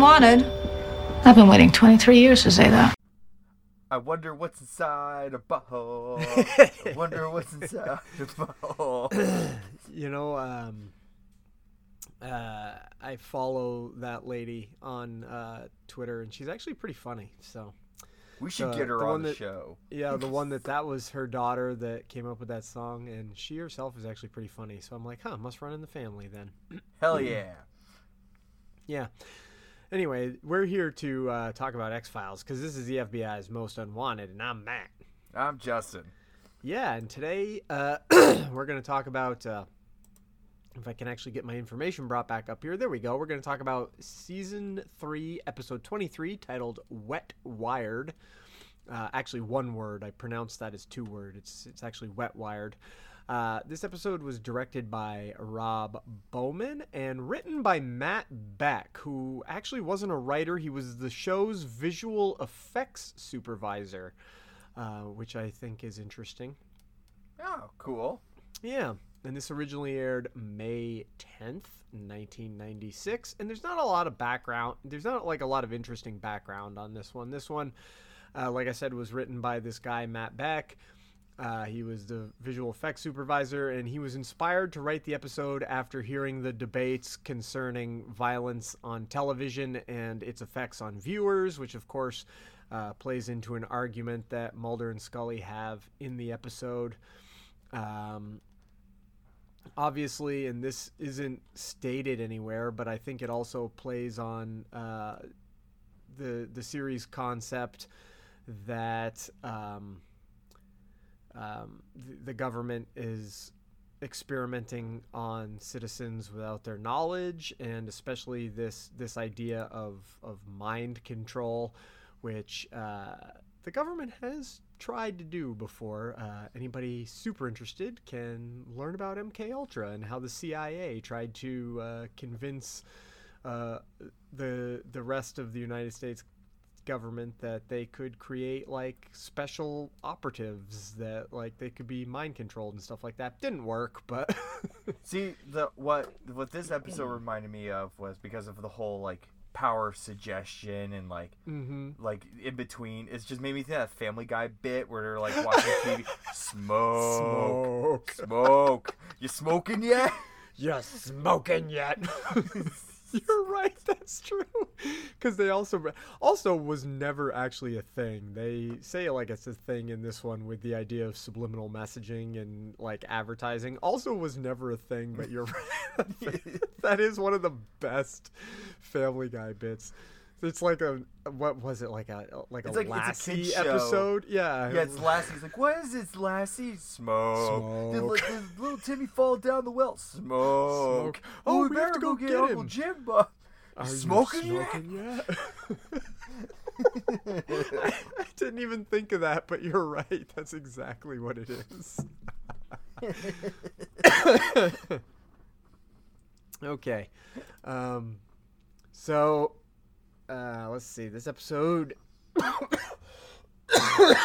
FBI's most unwanted. I've been waiting 23 years to say that. I wonder what's inside a butthole. I wonder what's inside a butthole. you know, um, uh, I follow that lady on uh, Twitter, and she's actually pretty funny. So We should The- get her the on one the that- show. yeah, the one that that was her daughter that came up with that song, and she herself is actually pretty funny. So I'm like, huh, must run in the family then. Hell yeah. Yeah. Anyway, we're here to uh, talk about X Files because this is the FBI's most unwanted, and I'm Matt. I'm Justin. Yeah, and today uh, we're going to talk about. Uh, if I can actually get my information brought back up here, there we go. We're going to talk about season three, episode twenty-three, titled "Wet Wired." Uh, actually, one word. I pronounced that as two word. It's it's actually "Wetwired." Uh, this episode was directed by Rob Bowman and written by Mat Beck, who actually wasn't a writer. He was the show's visual effects supervisor, uh, which I think is interesting. Oh, cool. Yeah, and this originally aired May 10th, 1996, and there's not a lot of background. There's not like a lot of interesting background on this one. This one, uh, like I said, was written by this guy Mat Beck. Uh, he was the visual effects supervisor, and he was inspired to write the episode after hearing the debates concerning violence on television and its effects on viewers, which, of course, uh, plays into an argument that Mulder and Scully have in the episode. Um, obviously, and this isn't stated anywhere, but I think it also plays on uh, the the series concept that um, um, the, the government is experimenting on citizens without their knowledge, and especially this this idea of of mind control, which uh, the government has tried to do before. Uh, anybody super interested can learn about MK Ultra and how the CIA tried to uh, convince uh, the the rest of the United States government that they could create like special operatives that like they could be mind controlled and stuff like that. Didn't work, but See, the what what this episode reminded me of was because of the whole like power suggestion and like mm-hmm. like in between. It's just made me think of that Family Guy bit where they're like watching TV. Smoke, smoke. smoke. You smoking yet? You smoking yet? You're right. That's true. Because they also also was never actually a thing. They say it like it's a thing in this one with the idea of subliminal messaging and like advertising. Also was never a thing. But you're right. that is one of the best Family Guy bits. It's like a what was it like a like It's a like- it's a Lassie show. episode? Yeah. Yeah, it's Lassie. He's like, what is this, Lassie? Smoke. Did, like, did little Timmy fall down the well? Smoke. Smoke. Oh, Oh, we, we better have to go go get, get Uncle him. Jim. Uh, Are you smoking yet? yet? I, I didn't even think of that, but you're right. That's exactly what it is. okay. Um, so, uh, let's see. This episode.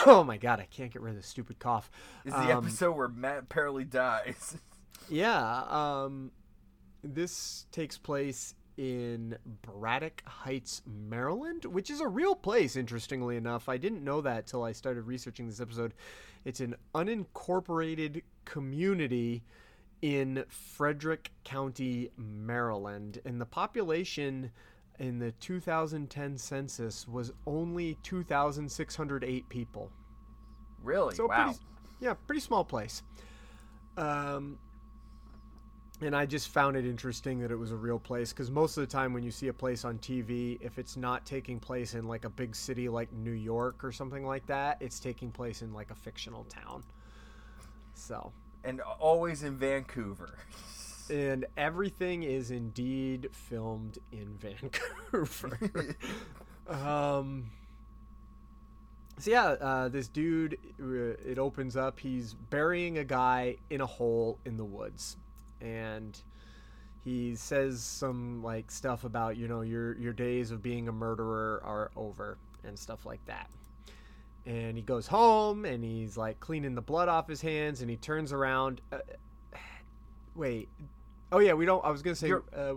oh my god, I can't get rid of this stupid cough. Is the Um, episode where Matt apparently dies. Yeah, um, this takes place in Braddock Heights, Maryland, which is a real place, interestingly enough. I didn't know that till I started researching this episode. It's an unincorporated community in Frederick County, Maryland, and the population in the 2010 census was only 2,608 people. really? So wow. pretty, yeah, pretty small place. Um, and I just found it interesting that it was a real place because most of the time when you see a place on TV, if it's not taking place in like a big city like New York or something like that, it's taking place in like a fictional town. So and always in Vancouver. and everything is indeed filmed in Vancouver. um, so yeah, uh, this dude, uh, it opens up. He's burying a guy in a hole in the woods, and he says some like stuff about you know your your days of being a murderer are over and stuff like that. And he goes home and he's like cleaning the blood off his hands, and he turns around. Uh, wait, oh yeah, we don't. I was gonna say. Uh,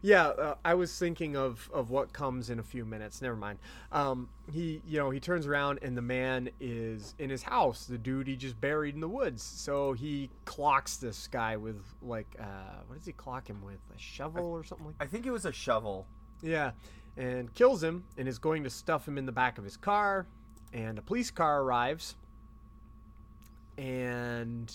yeah, uh, I was thinking of, of what comes in a few minutes. Never mind. Um, he, you know, he turns around and the man is in his house. The dude he just buried in the woods. So he clocks this guy with like, uh, what does he clock him with? A shovel or something like? that? I think it was a shovel. Yeah, and kills him and is going to stuff him in the back of his car. And a police car arrives, and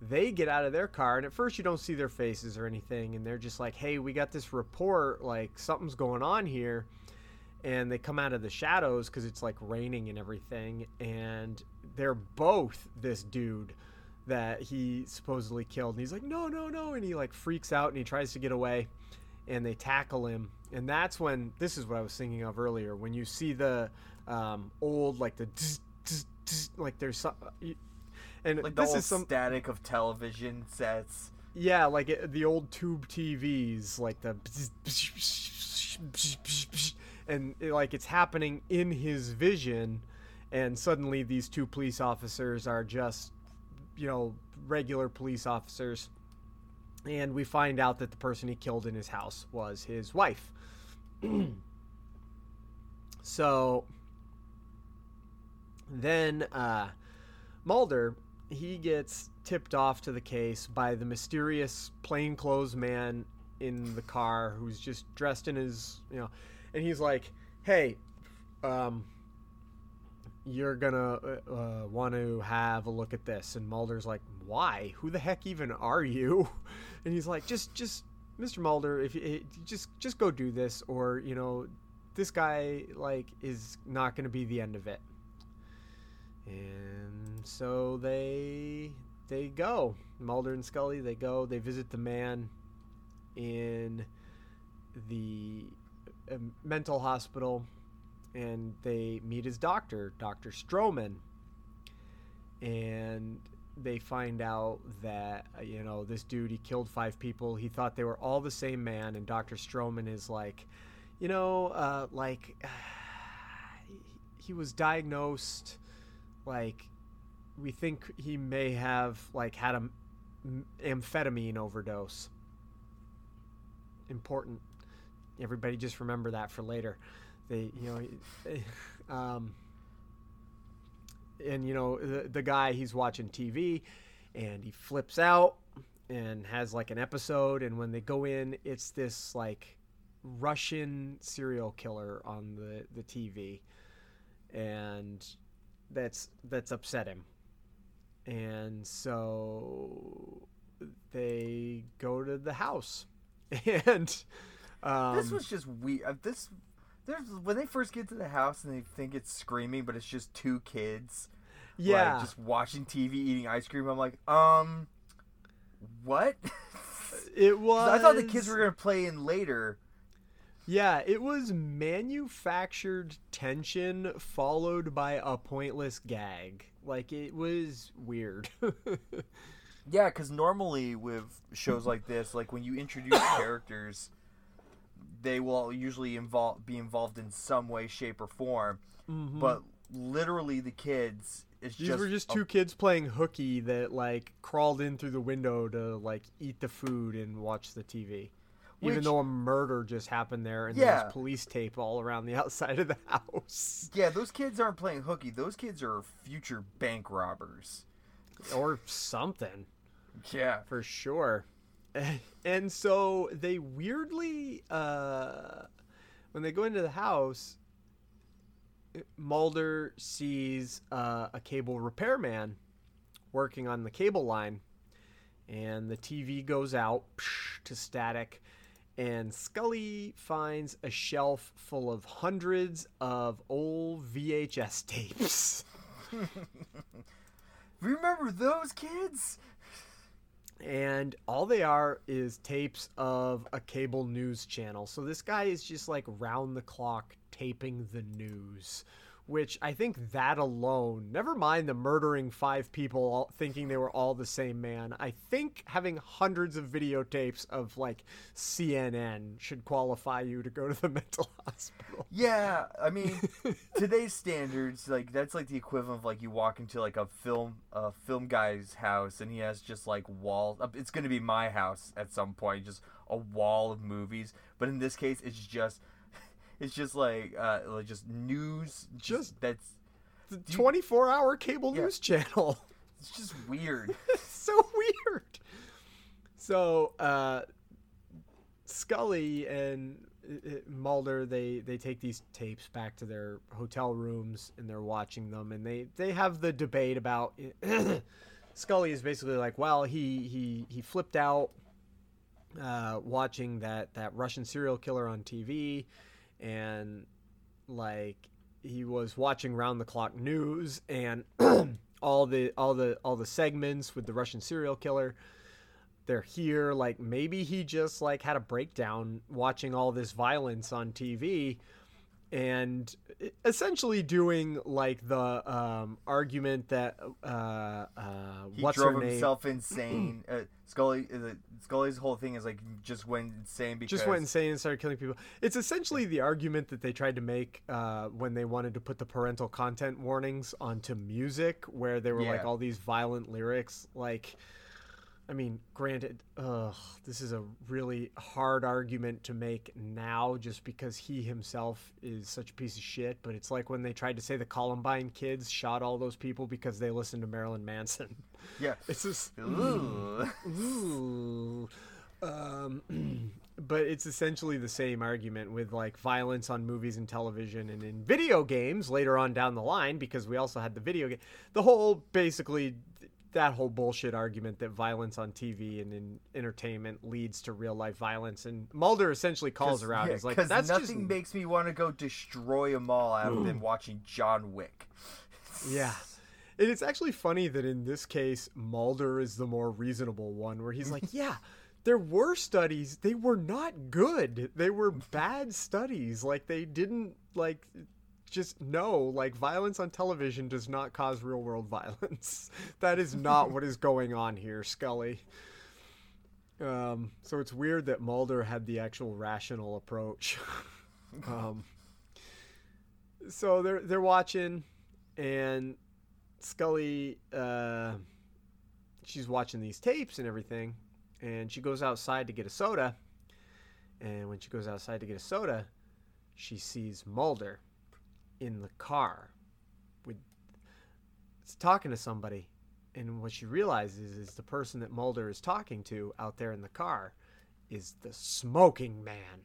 they get out of their car and at first you don't see their faces or anything and they're just like hey we got this report like something's going on here and they come out of the shadows because it's like raining and everything and they're both this dude that he supposedly killed and he's like no no no and he like freaks out and he tries to get away and they tackle him and that's when this is what i was thinking of earlier when you see the um, old like the like there's and like the this is some static of television sets. yeah like it, the old tube tvs like the and it, like it's happening in his vision and suddenly these two police officers are just you know regular police officers and we find out that the person he killed in his house was his wife so then uh mulder he gets tipped off to the case by the mysterious plainclothes man in the car who's just dressed in his you know and he's like hey um you're gonna uh, uh, want to have a look at this. And mulder's like why? Who the heck even are you? And he's like just just mr mulder if you eh, just just go do this or you know this guy like is not gonna be the end of it and so they they go. Mulder and Scully they go. They visit the man in the uh, mental hospital, and they meet his doctor, Doctor Stroman, and they find out that uh, you know this dude he killed five people. He thought they were all the same man, and Doctor Stroman is like, you know, uh, like he was diagnosed like we think he may have like had a amphetamine overdose. Important. Everybody just remember that for later. They, you know, um, and you know the, the guy he's watching TV, and he flips out and has like an episode, and when they go in, it's this like Russian serial killer on the the TV, and that's that's upset him and so they go to the house and um, this was just weird. Uh, this there's when they first get to the house and they think it's screaming, but it's just two kids. yeah like, just watching TV, eating ice cream. I'm like, um, what? it was I thought the kids were gonna play in later. Yeah it was manufactured tension followed by a pointless gag like it was weird Yeah, because normally with shows like this, like when you introduce characters, they will usually involve be involved in some way, shape, or form. Mm-hmm. But literally, the kids is These just were just a- two kids playing hooky that like crawled in through the window to like eat the food and watch the TV. Even though a murder just happened there and Yeah. was police tape all around the outside of the house. yeah, those kids aren't playing hooky. Those kids are future bank robbers. or something. Yeah, for sure. And so they weirdly, uh, when they go into the house, Mulder sees uh, a cable repairman working on the cable line, and the TV goes out psh, to static. And Scully finds a shelf full of hundreds of old VHS tapes. remember those kids? and all they are is tapes of a cable news channel. So this guy is just like round the clock taping the news, which I think that alone, never mind the murdering five people all, thinking they were all the same man, I think having hundreds of videotapes of like CNN should qualify you to go to the mental hospital. Yeah, I mean, today's standards, like that's like the equivalent of like you walk into like a film, a film guy's house, and he has just like wall uh, It's gonna be my house at some point, just a wall of movies. But in this case, it's just, it's just like, uh, like just news. Just- that's, The 24 hour cable Yeah. news channel. it's just weird. so weird. So, uh, Scully and uh, uh, Mulder they they take these tapes back to their hotel rooms and they're watching them and they they have the debate about Scully is basically like, well, he he he flipped out uh, watching that that Russian serial killer on TV and like he was watching round the clock news and all the all the all the segments with the Russian serial killer. They're here like maybe he just like had a breakdown watching all this violence on TV and essentially doing like the um, argument that uh, uh, He what's drove her name himself insane. uh, Scully, uh, Scully's whole thing is like just went insane because just went insane and started killing people. It's essentially the argument that they tried to make uh, when they wanted to put the parental content warnings onto music, where they were like all these violent lyrics. Like, I mean, granted, ugh, this is a really hard argument to make now, just because he himself is such a piece of shit. But it's like when they tried to say the Columbine kids shot all those people because they listened to Marilyn Manson. yeah. It's just Ooh. Ooh. Um, but it's essentially the same argument with like violence on movies and television and in video games later on down the line because we also had the video game. The whole basically that whole bullshit argument that violence on TV and in entertainment leads to real life violence and Mulder essentially calls her out. Yeah, He's like, 'cause that's nothing just makes me want to go destroy them all other than watching John Wick. Yeah. And it's actually funny that in this case, Mulder is the more reasonable one, where he's like, yeah, there were studies. They were not good. They were bad studies. Like, they didn't, like, just no, like, violence on television does not cause real world violence. that is not what is going on here, Scully. Um, so it's weird that Mulder had the actual rational approach. um, so they're they're watching, and Scully, uh, she's watching these tapes and everything, and she goes outside to get a soda. And when she goes outside to get a soda, she sees Mulder in the car with talking to somebody. And what she realizes is the person that Mulder is talking to out there in the car is the smoking man.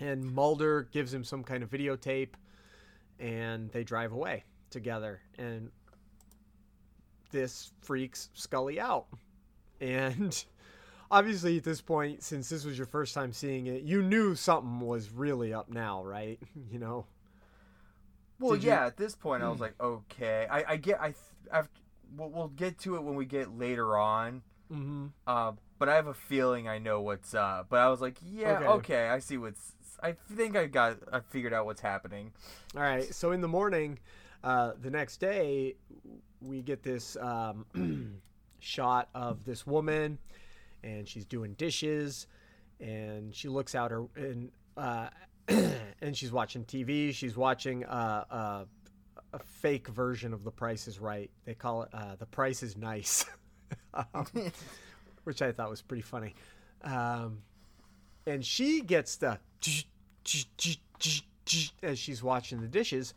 And Mulder gives him some kind of videotape and they drive away together. And this freaks Scully out. And obviously, at this point, since this was your first time seeing it, you knew something was really up now, right? You know? Well, Did you- yeah. At this point, I was like, okay, I, I get, I, I've, we'll, we'll get to it when we get later on. Mm-hmm. Uh, but I have a feeling I know what's up. But I was like, yeah, Okay. okay, I see what's. I think I got, I figured out what's happening. All right. So in the morning, uh, the next day, we get this um, shot of this woman, and she's doing dishes, and she looks out her and uh, and she's watching TV. She's watching uh, uh, a fake version of The Price is Right. They call it uh, The Price is Nice, um, which I thought was pretty funny. Um, and she gets the as she's watching the dishes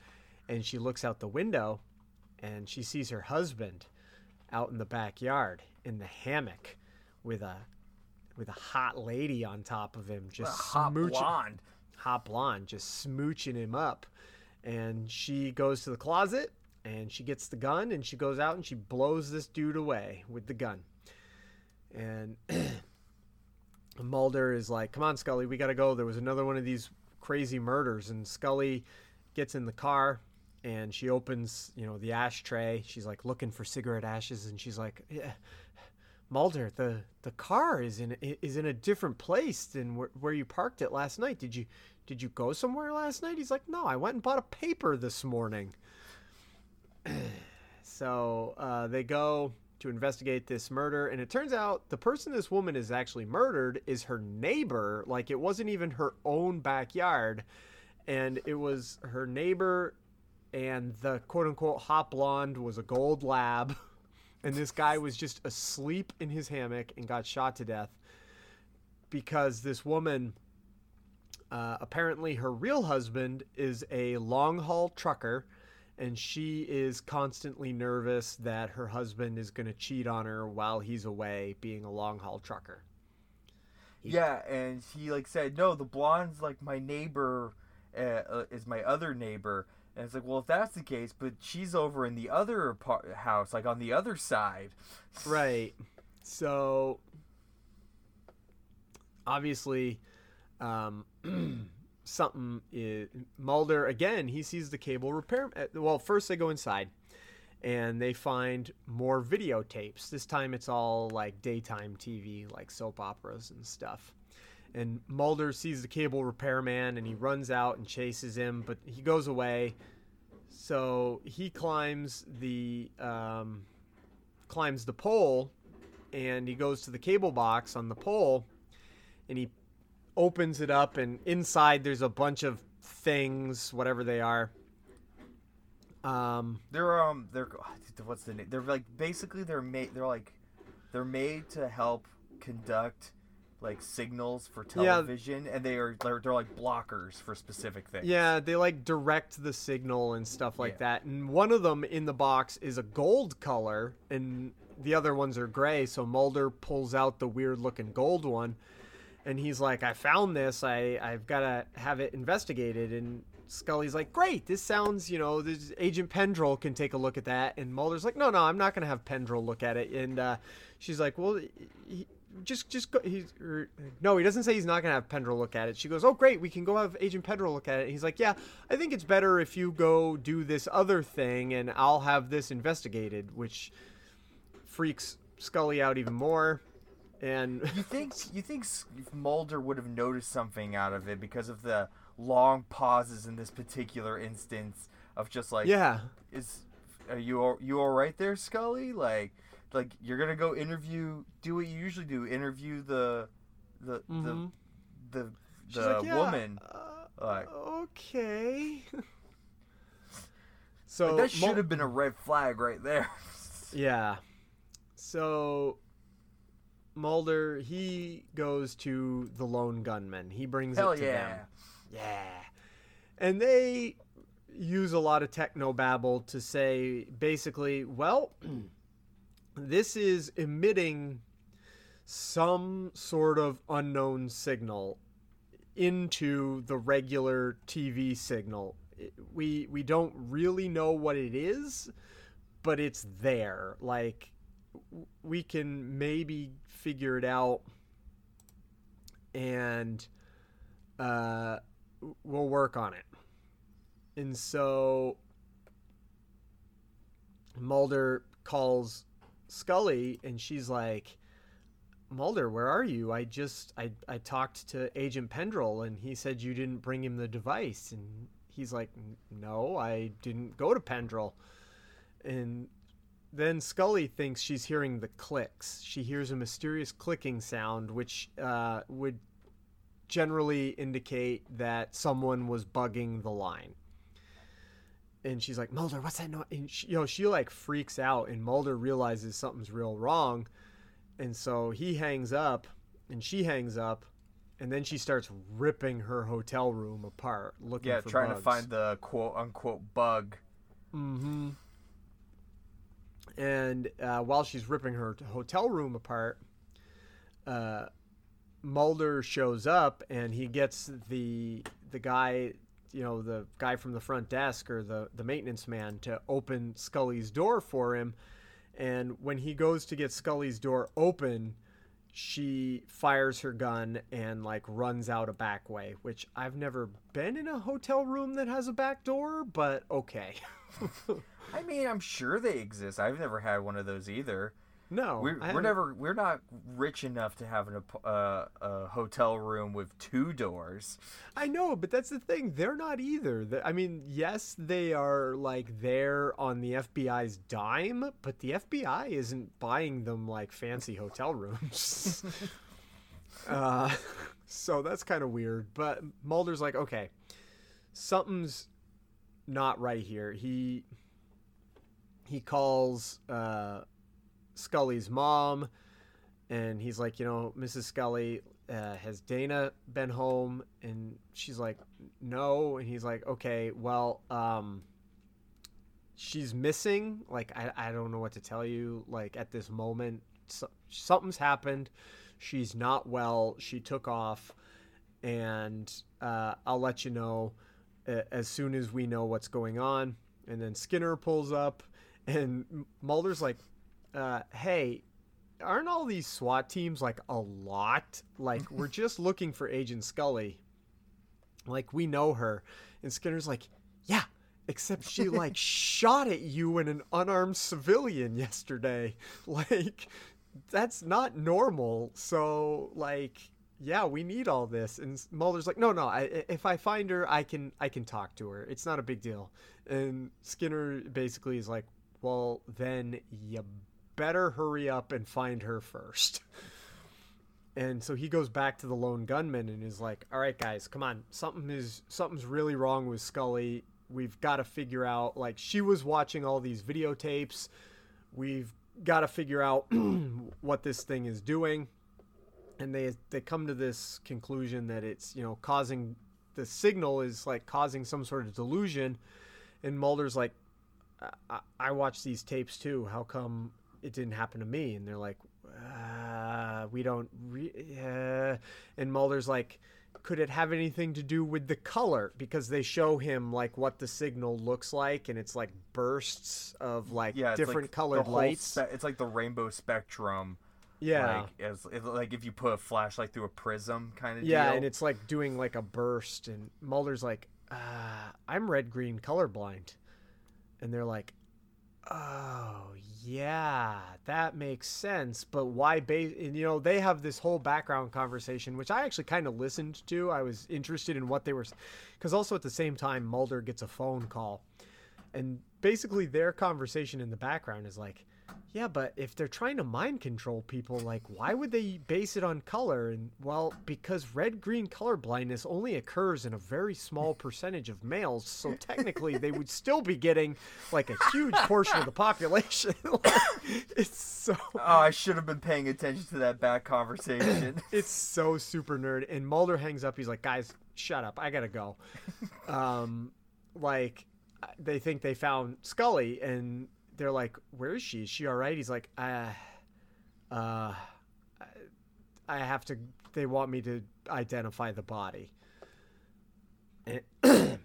and she looks out the window and she sees her husband out in the backyard in the hammock with a with a hot lady on top of him just hot smooching blonde. hot blonde just smooching him up and she goes to the closet and she gets the gun and she goes out and she blows this dude away with the gun and Mulder is like, "Come on, Scully, we got to go. There was another one of these crazy murders." And Scully gets in the car and she opens, you know, the ashtray. She's like looking for cigarette ashes and she's like, "Yeah, Mulder, the the car is in is in a different place than where, where you parked it last night. Did you did you go somewhere last night? He's like, no, I went and bought a paper this morning. so uh, they go to investigate this murder, and it turns out the person this woman is actually murdered is her neighbor. Like it wasn't even her own backyard, and it was her neighbor, and the quote unquote hot blonde was a gold lab. and this guy was just asleep in his hammock and got shot to death because this woman uh, apparently her real husband is a long haul trucker and she is constantly nervous that her husband is going to cheat on her while he's away being a long haul trucker Yeah, and he like said, no, the blonde's like my neighbor, uh, uh, is my other neighbor. And it's like, well, if that's the case, but she's over in the other par- house, like on the other side. Right. So obviously, um, something is Mulder again. He sees the cable repair. uh, Well, first they go inside, and they find more videotapes. This time it's all like daytime TV, like soap operas and stuff. And Mulder sees the cable repairman, and he runs out and chases him, but he goes away. So he climbs the um, climbs the pole, and he goes to the cable box on the pole, and he opens it up and inside there's a bunch of things whatever they are um They're um, they're what's the name? They're like basically they're made. They're like, they're made to help conduct like signals for Yeah. television, and they are they're, they're like blockers for specific things. yeah they like direct the signal and stuff like Yeah. that and one of them in the box is a gold color and the other ones are gray so mulder pulls out the weird looking gold one and he's like i found this i i've got to have it investigated and scully's like great this sounds you know this agent pendrell can take a look at that and mulder's like no no i'm not going to have pendrell look at it and uh, she's like well he, just just go he's or, no he doesn't say he's not going to have pendrell look at it. She goes oh great we can go have agent pendrell look at it. And he's like yeah i think it's better if you go do this other thing and i'll have this investigated which freaks scully out even more. And You think you think Mulder would have noticed something out of it because of the long pauses in this particular instance of just like yeah. Is are you all, you all right there, Scully? Like like you're gonna go interview, do what you usually do, interview the the Mhm. the the She's the like, "Yeah, woman. uh, Like, okay so like, that should have been a red flag right there. Yeah. So Mulder he goes to the lone gunman. He brings Hell it to yeah. them. Yeah. And they use a lot of techno babble to say basically, well, this is emitting some sort of unknown signal into the regular TV signal. We we don't really know what it is, but it's there. Like we can maybe figure it out and uh we'll work on it. And so Mulder calls Scully and she's like Mulder, where are you? I just I I talked to Agent Pendrell and he said you didn't bring him the device and he's like no, I didn't go to Pendrell. And then Scully thinks she's hearing the clicks. She hears a mysterious clicking sound which uh, would generally indicate that someone was bugging the line. And she's like, Mulder, what's that noise? And she, you know, she like freaks out, and Mulder realizes something's real wrong. And so he hangs up, and she hangs up, and then she starts ripping her hotel room apart, looking Yeah, for trying to find the quote unquote bug. Mm-hmm. And uh, while she's ripping her hotel room apart, uh, Mulder shows up and he gets the the guy, you know, the guy from the front desk or the the maintenance man to open Scully's door for him. And when he goes to get Scully's door open, she fires her gun and like runs out a back way, which I've never been in a hotel room that has a back door, but okay. I mean, I'm sure they exist. I've never had one of those either. No, We're, we're never we're not rich enough to have an, uh, a hotel room with two doors. I know, but that's the thing. They're not either. I mean, yes, they are like there on the FBI's dime, but the FBI isn't buying them like fancy hotel rooms. uh, so that's kind of weird. But Mulder's like, okay, something's not right here. He he calls uh, Scully's mom, and he's like, you know, Mrs. Scully, uh, has Dana been home? And she's like, no. And he's like, okay, well, um, she's missing. Like, I, I don't know what to tell you. Like, at this moment, so, something's happened. She's not well. She took off. And uh, I'll let you know uh, as soon as we know what's going on. And then Skinner pulls up, and Mulder's like, uh, hey, aren't all these SWAT teams like a lot? Like we're just looking for Agent Scully. Like we know her. And Skinner's like, "Yeah, except she like shot at you and an unarmed civilian yesterday. Like that's not normal. So like yeah, we need all this. And Mulder's like, "No, no. I, if I find her, I can I can talk to her. It's not a big deal." And Skinner basically is like, "Well, then you better hurry up and find her first. And so he goes back to the lone gunman and is like, "All right, guys, come on. Something is something's really wrong with Scully. We've got to figure out like she was watching all these videotapes. We've got to figure out what this thing is doing." And they they come to this conclusion that it's, you know, causing the signal is like causing some sort of delusion. And Mulder's like, I, I watched these tapes too. How come it didn't happen to me? And they're like, uh, we don't. Re- uh. And Mulder's like, could it have anything to do with the color? Because they show him like what the signal looks like, and it's like bursts of like Yeah, different like colored lights. spe- it's like the rainbow spectrum. yeah. Like as like if you put a flashlight through a prism kind of yeah, deal. and it's like doing like a burst, and Mulder's like, uh, "I'm red green colorblind," and they're like, "Oh yeah, that makes sense." But why? And you know, they have this whole background conversation, which I actually kind of listened to. I was interested in what they were, because also at the same time, Mulder gets a phone call, and basically their conversation in the background is like. Yeah, but if they're trying to mind control people, like, why would they base it on color? And, well, because red green color blindness only occurs in a very small percentage of males, so technically they would still be getting, like, a huge portion of the population. Like, it's so. oh, I should have been paying attention to that back conversation. It's so super nerd. And Mulder hangs up. He's like, guys, shut up. I gotta go. Um, like, they think they found Scully, and they're like, where is she? Is she all right? He's like, uh, uh, I have to. They want me to identify the body. And,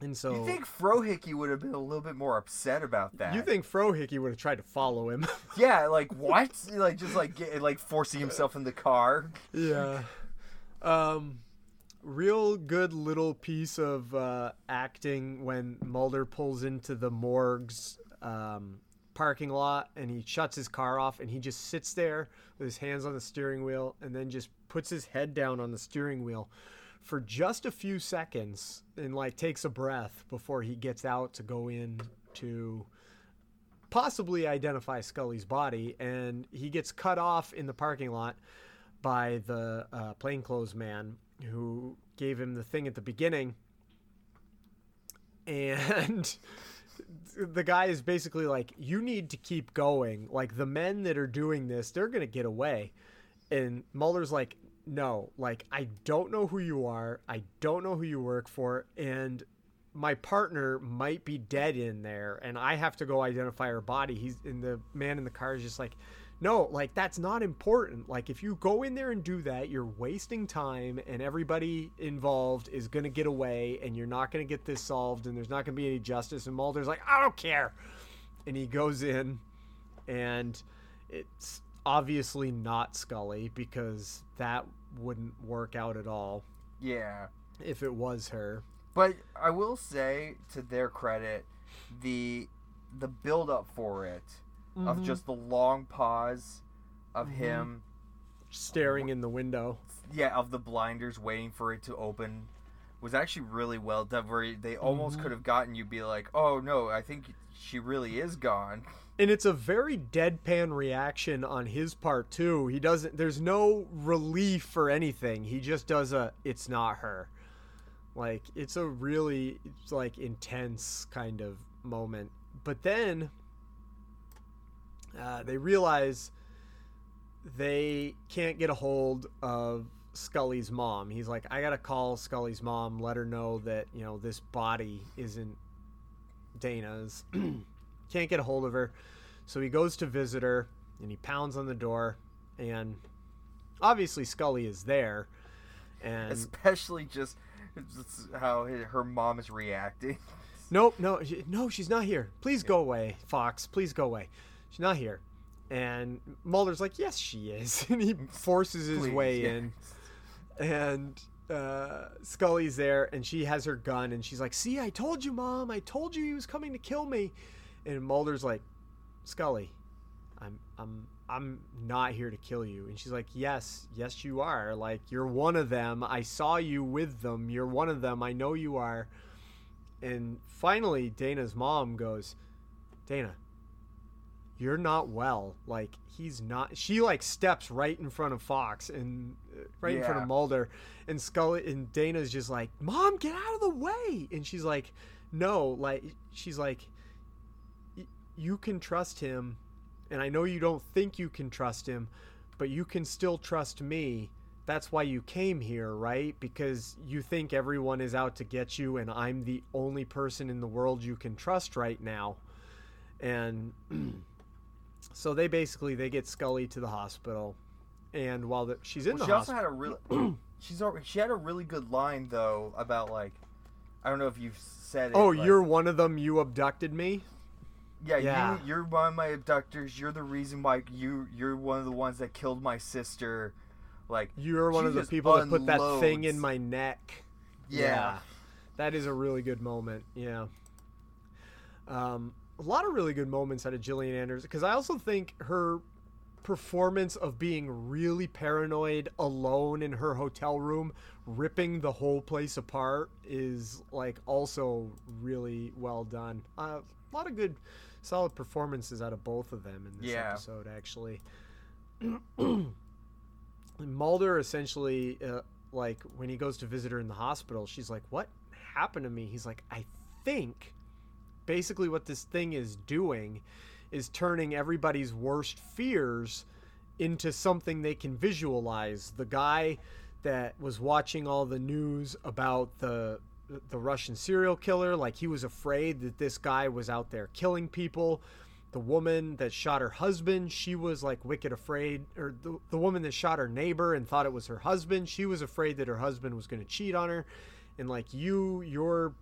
and so you think Frohike would have been a little bit more upset about that? you think Frohike would have tried to follow him? Yeah, like what? like just like get, like forcing himself in the car. yeah. Um, real good little piece of uh, acting when Mulder pulls into the morgue's um, parking lot and he shuts his car off and he just sits there with his hands on the steering wheel and then just puts his head down on the steering wheel for just a few seconds and like takes a breath before he gets out to go in to possibly identify Scully's body, and he gets cut off in the parking lot by the uh, plainclothes man who gave him the thing at the beginning. And the guy is basically like, You need to keep going. Like, the men that are doing this, they're to get away. And Mulder's like, No, like, I don't know who you are. I don't know who you work for. And my partner might be dead in there and I have to go identify her body. He's and the man in the car is just like, no, like that's not important. Like if you go in there and do that, you're wasting time and everybody involved is gonna get away and you're not gonna get this solved and there's not gonna be any justice. And Mulder's like, I don't care. And he goes in and it's obviously not Scully because that wouldn't work out at all Yeah. if it was her. But I will say, to their credit, the the build up for it of mm-hmm. just the long pause of mm-hmm. him Staring in the window. yeah of the blinders waiting for it to open was actually really well done where they almost mm-hmm. could have gotten you be like oh no i think she really is gone And it's a very deadpan reaction on his part too. He doesn't there's no relief or anything. He just does a it's not her. Like it's a really it's like intense kind of moment. But then uh, they realize they can't get a hold of Scully's mom. He's like, I gotta call Scully's mom, let her know that you know this body isn't Dana's. can't get a hold of her, so he goes to visit her and he pounds on the door, and obviously Scully is there, and especially just, just how her mom is reacting Nope, no, no, she's not here. Please go away, Fox. Please go away. She's not here. And Mulder's like, yes, she is, and he forces his Please, way in. And uh, Scully's there, and she has her gun, and she's like, "See, I told you, Mom. I told you he was coming to kill me." And Mulder's like, "Scully, I'm, I'm, I'm not here to kill you." And she's like, "Yes, yes, you are. Like, you're one of them. I saw you with them. You're one of them. I know you are." And finally, Dana's mom goes, Dana, you're not well. Like, he's not. She, like, steps right in front of Fox and uh, right in front of Mulder. And Scully and Dana's just like, Mom, get out of the way. And she's like, No, like, she's like, "Y- You can trust him. And I know you don't think you can trust him, but you can still trust me. That's why you came here, right? Because you think everyone is out to get you, and I'm the only person in the world you can trust right now. And so they basically they get Scully to the hospital, and while the, she's in Well, the she also had a really she's she had a really good line though about like I don't know if you've said it. oh, you're one of them. You abducted me. yeah, yeah. you you're one of my abductors. You're the reason why you you're one of the ones that killed my sister. Like You're one of the people that put that thing in my neck. yeah. That is a really good moment. Yeah. Um, a lot of really good moments out of Gillian Anderson because I also think her performance of being really paranoid alone in her hotel room, ripping the whole place apart, is like also really well done. Uh, a lot of good, solid performances out of both of them in this Yeah. episode, actually. Mulder essentially, uh, like when he goes to visit her in the hospital, she's like, "What happened to me?" He's like, "I think." Basically, what this thing is doing is turning everybody's worst fears into something they can visualize. The guy that was watching all the news about the the Russian serial killer, like he was afraid that this guy was out there killing people. The woman that shot her husband, she was like wicked afraid, or the, the woman that shot her neighbor and thought it was her husband, she was afraid that her husband was going to cheat on her. And like you, your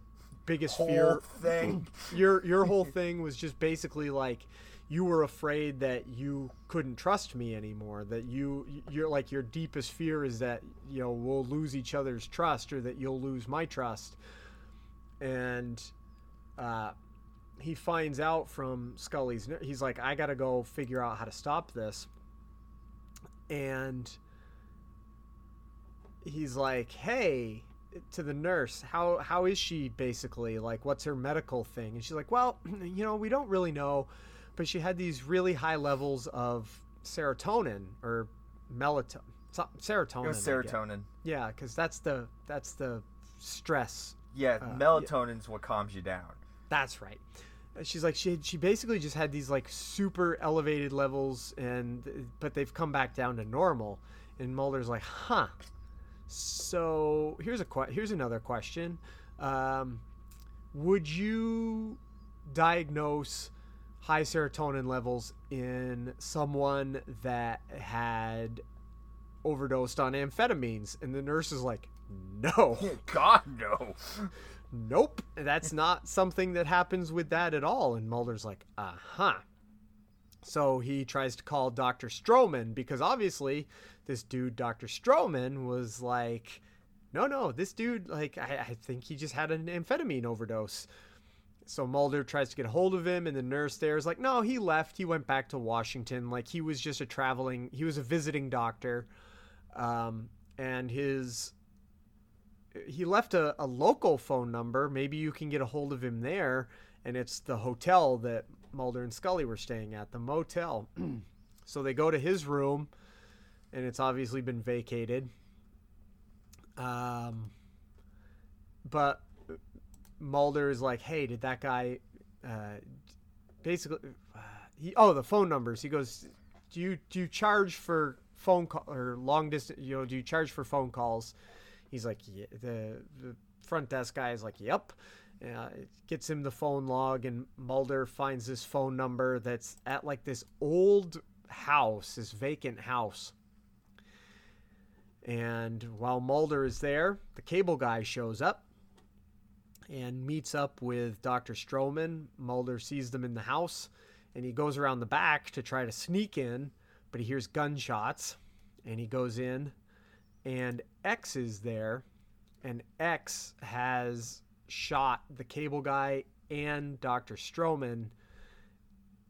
biggest fear. thing. your your whole thing was just basically like you were afraid that you couldn't trust me anymore that you you're like your deepest fear is that you know we'll lose each other's trust or that you'll lose my trust. And uh he finds out from Scully's he's like I got to go figure out how to stop this. And he's like hey to the nurse how how is she basically like what's her medical thing and she's like well you know we don't really know but she had these really high levels of serotonin or melatonin serotonin serotonin. yeah because that's the that's the stress Yeah, Uh, melatonin's what calms you down. that's right. She's like she she basically just had these like super elevated levels and but they've come back down to normal. And Mulder's like, "Huh." So, here's a que- here's another question. Um, would you diagnose high serotonin levels in someone that had overdosed on amphetamines? And the nurse is like, "No." God no. nope, that's not something that happens with that at all. And Mulder's like, uh huh. So he tries to call Dr. Stroman because obviously this dude, Dr. Stroman, was like, no, no, this dude, like, I, I think he just had an amphetamine overdose. so Mulder tries to get a hold of him, and the nurse there is like, no, he left. He went back to Washington. Like he was just a traveling, he was a visiting doctor. Um, and his, he left a, a local phone number. Maybe you can get a hold of him there. And it's the hotel that Mulder and Scully were staying at, the motel. so they go to his room, and it's obviously been vacated. Um, but Mulder is like, "Hey, did that guy?" Uh, basically, uh, he oh the phone numbers. He goes, "Do you do you charge for phone call or long distance? You know, do you charge for phone calls?" He's like, yeah. the the front desk guy is like, "Yep." Uh, it gets him the phone log, and Mulder finds this phone number that's at like this old house, this vacant house. And while Mulder is there, the cable guy shows up and meets up with Dr. Stroman. Mulder sees them in the house and he goes around the back to try to sneak in, but he hears gunshots and he goes in and X is there and X has shot the cable guy and Dr. Stroman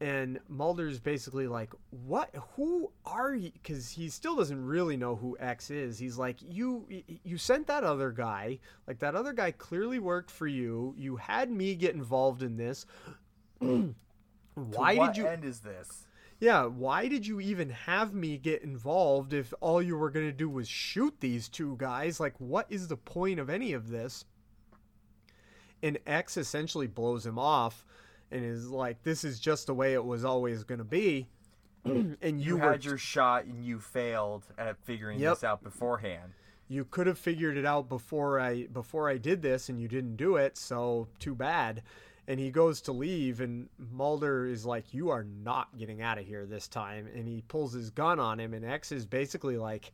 and Mulder's basically like, "What? Who are you?" Because he still doesn't really know who X is. He's like, "You, you sent that other guy. Like that other guy clearly worked for you. You had me get involved in this. why did you? End is this? Yeah, why did you even have me get involved if all you were gonna do was shoot these two guys? Like, what is the point of any of this?" And X essentially blows him off and is like, "This is just the way it was always going to be." and you, you had your shot and you failed at figuring yep. this out beforehand. You could have figured it out before I before I did this, and you didn't do it. So too bad. And he goes to leave, and Mulder is like, "You are not getting out of here this time." And he pulls his gun on him, and X is basically like,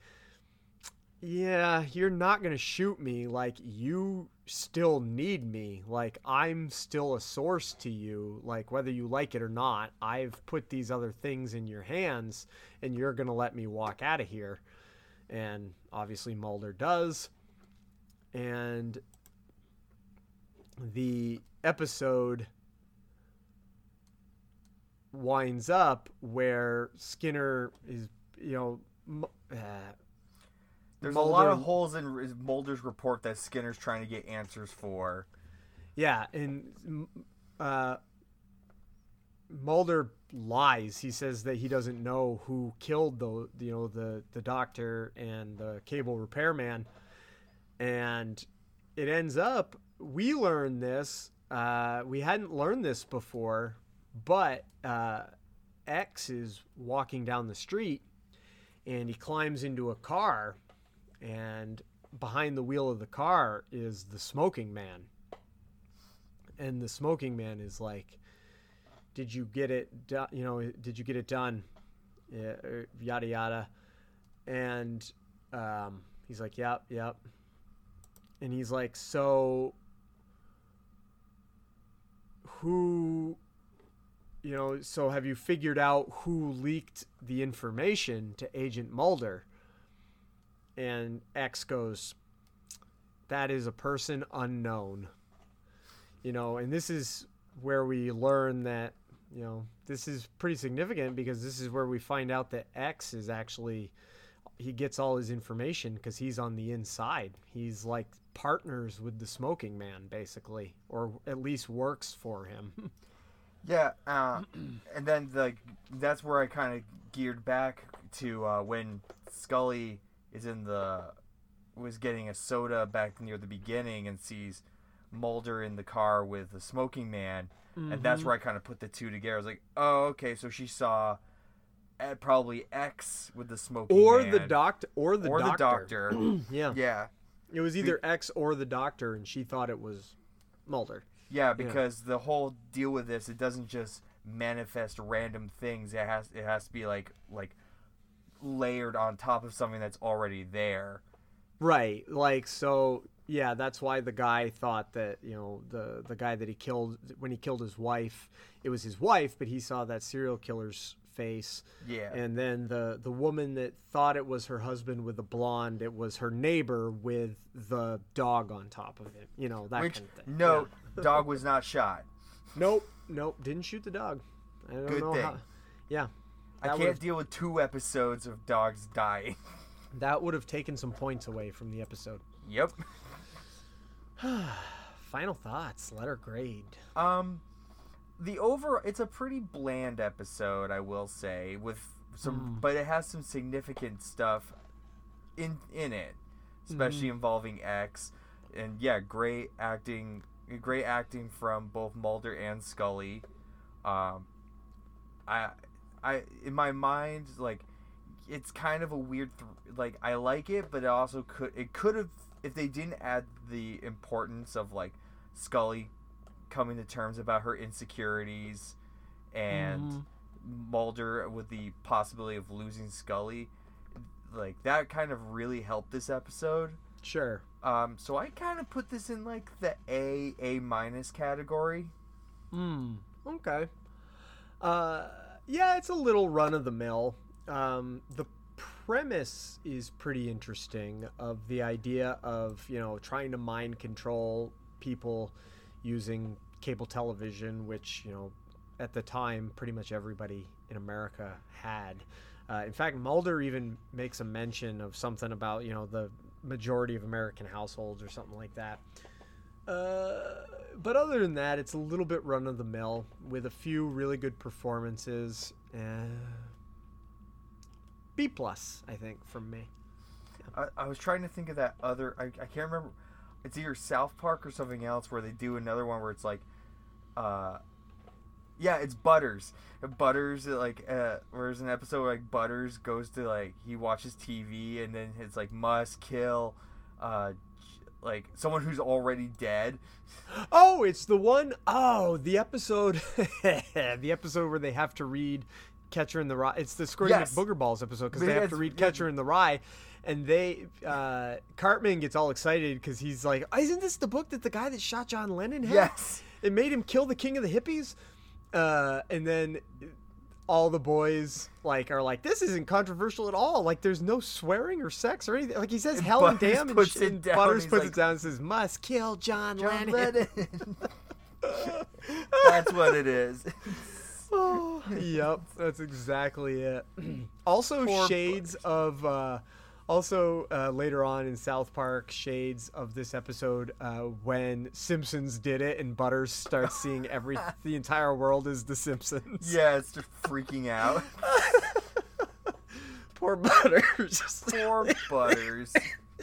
"Yeah, you're not gonna shoot me. Like you still need me. Like I'm still a source to you. Like whether you like it or not, I've put these other things in your hands and you're going to let me walk out of here. And obviously Mulder does. And the episode winds up where Skinner is, you know, uh, there's Mulder, a lot of holes in Mulder's report that Skinner's trying to get answers for. Yeah, and uh, Mulder lies. He says that he doesn't know who killed the you know the the doctor and the cable repairman, and it ends up we learn this. Uh, we hadn't learned this before, but uh, X is walking down the street, and he climbs into a car and behind the wheel of the car is the smoking man. And the smoking man is like, "Did you get it? done? you know, did you get it done?" Yeah, er, yada yada, and um, he's like, "Yep, yep." And he's like, "So, who?" You know, so have you figured out who leaked the information to Agent Mulder? And X goes, that is a person unknown. You know, and this is where we learn that, you know, this is pretty significant because this is where we find out that X is actually he gets all his information because he's on the inside. He's like partners with the smoking man, basically, or at least works for him. yeah, uh, and then the that's where I kind of geared back to uh, when Scully is in the was getting a soda back near the beginning and sees Mulder in the car with the smoking man, mm-hmm. and that's mm-hmm. where I kind of put the two together. I was like, oh, okay, so she saw eh, probably X with the smoking or man. the doctor or the or doctor. the doctor. yeah, yeah. It was either X or the doctor, and she thought it was Mulder. Yeah, because yeah. the whole deal with this, it doesn't just manifest random things. It has it has to be like like layered on top of something that's already there. Right. Like so yeah, that's why the guy thought that, you know, the the guy that he killed when he killed his wife, it was his wife, but he saw that serial killer's face. Yeah. And then the the woman that thought it was her husband with the blonde, it was her neighbor with the dog on top of it. You know, that Which, kind of thing. No, yeah. dog was not shot. Nope, nope, didn't shoot the dog. I don't Good know thing. how. Yeah, I can't would've- deal with two episodes of dogs dying. that would have taken some points away from the episode. yep. Final thoughts, letter grade. Um, the over it's a pretty bland episode, I will say, with some, but it has some significant stuff in in it, especially involving X, and yeah, great acting, great acting from both Mulder and Scully. Um, I, I in my mind like it's kind of a weird th- like I like it, but it also could it could have if they didn't add the importance of like Scully coming to terms about her insecurities and Mulder with the possibility of losing Scully like that kind of really helped this episode Sure. um so I kind of put this in like the A A minus category Hmm. Okay. Uh, yeah, it's a little run of the mill. Um, the premise is pretty interesting of the idea of you know trying to mind control people using cable television, which you know at the time pretty much everybody in America had. Uh, in fact, Mulder even makes a mention of something about you know the majority of American households or something like that. Uh, but other than that, it's a little bit run of the mill with a few really good performances. Uh, B plus, I think, from me. I, I was trying to think of that other. I, I can't remember. It's either South Park or something else where they do another one where it's like, uh, yeah, it's Butters. Butters like uh, there's an episode where like Butters goes to like he watches TV and then it's like must kill, uh, like someone who's already dead. Oh, it's the one oh the episode, the episode where they have to read Catcher in the Rye. It's the Squirty Yes. Booger Balls episode because they have to read yeah. Catcher in the Rye. And they, uh, Cartman gets all excited because he's like, "Isn't this the book that the guy that shot John Lennon had?" Yes. it made him kill the king of the hippies uh, and then all the boys like are like this isn't controversial at all. Like there's no swearing or sex or anything. Like he says hell and damn and, puts and down, butters puts like, it down and says must kill john, John lennon, Lennon. That's what it is. Oh, yep that's exactly it. Also Poor shades of uh also uh, later on in south park shades of this episode uh, when simpsons did it and butters starts seeing every the entire world is the simpsons Yeah, it's just freaking out. poor butters Poor Butters.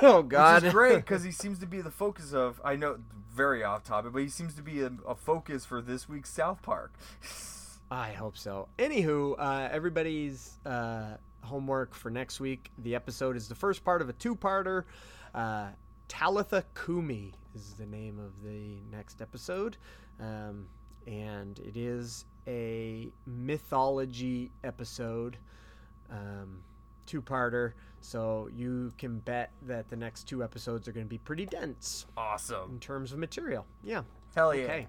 oh Which god is great because he seems to be the focus of. I know, very off topic, but he seems to be a, a focus for this week's South Park. I hope so. Anywho, uh, everybody's uh, homework for next week. The episode is the first part of a two-parter. Uh, Talitha Kumi is the name of the next episode, um, and it is a mythology episode, um, two-parter. So you can bet that the next two episodes are going to be pretty dense Awesome in terms of material. Yeah. Hell yeah. Okay.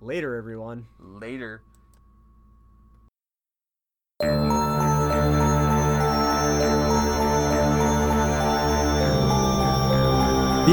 Later, everyone. Later.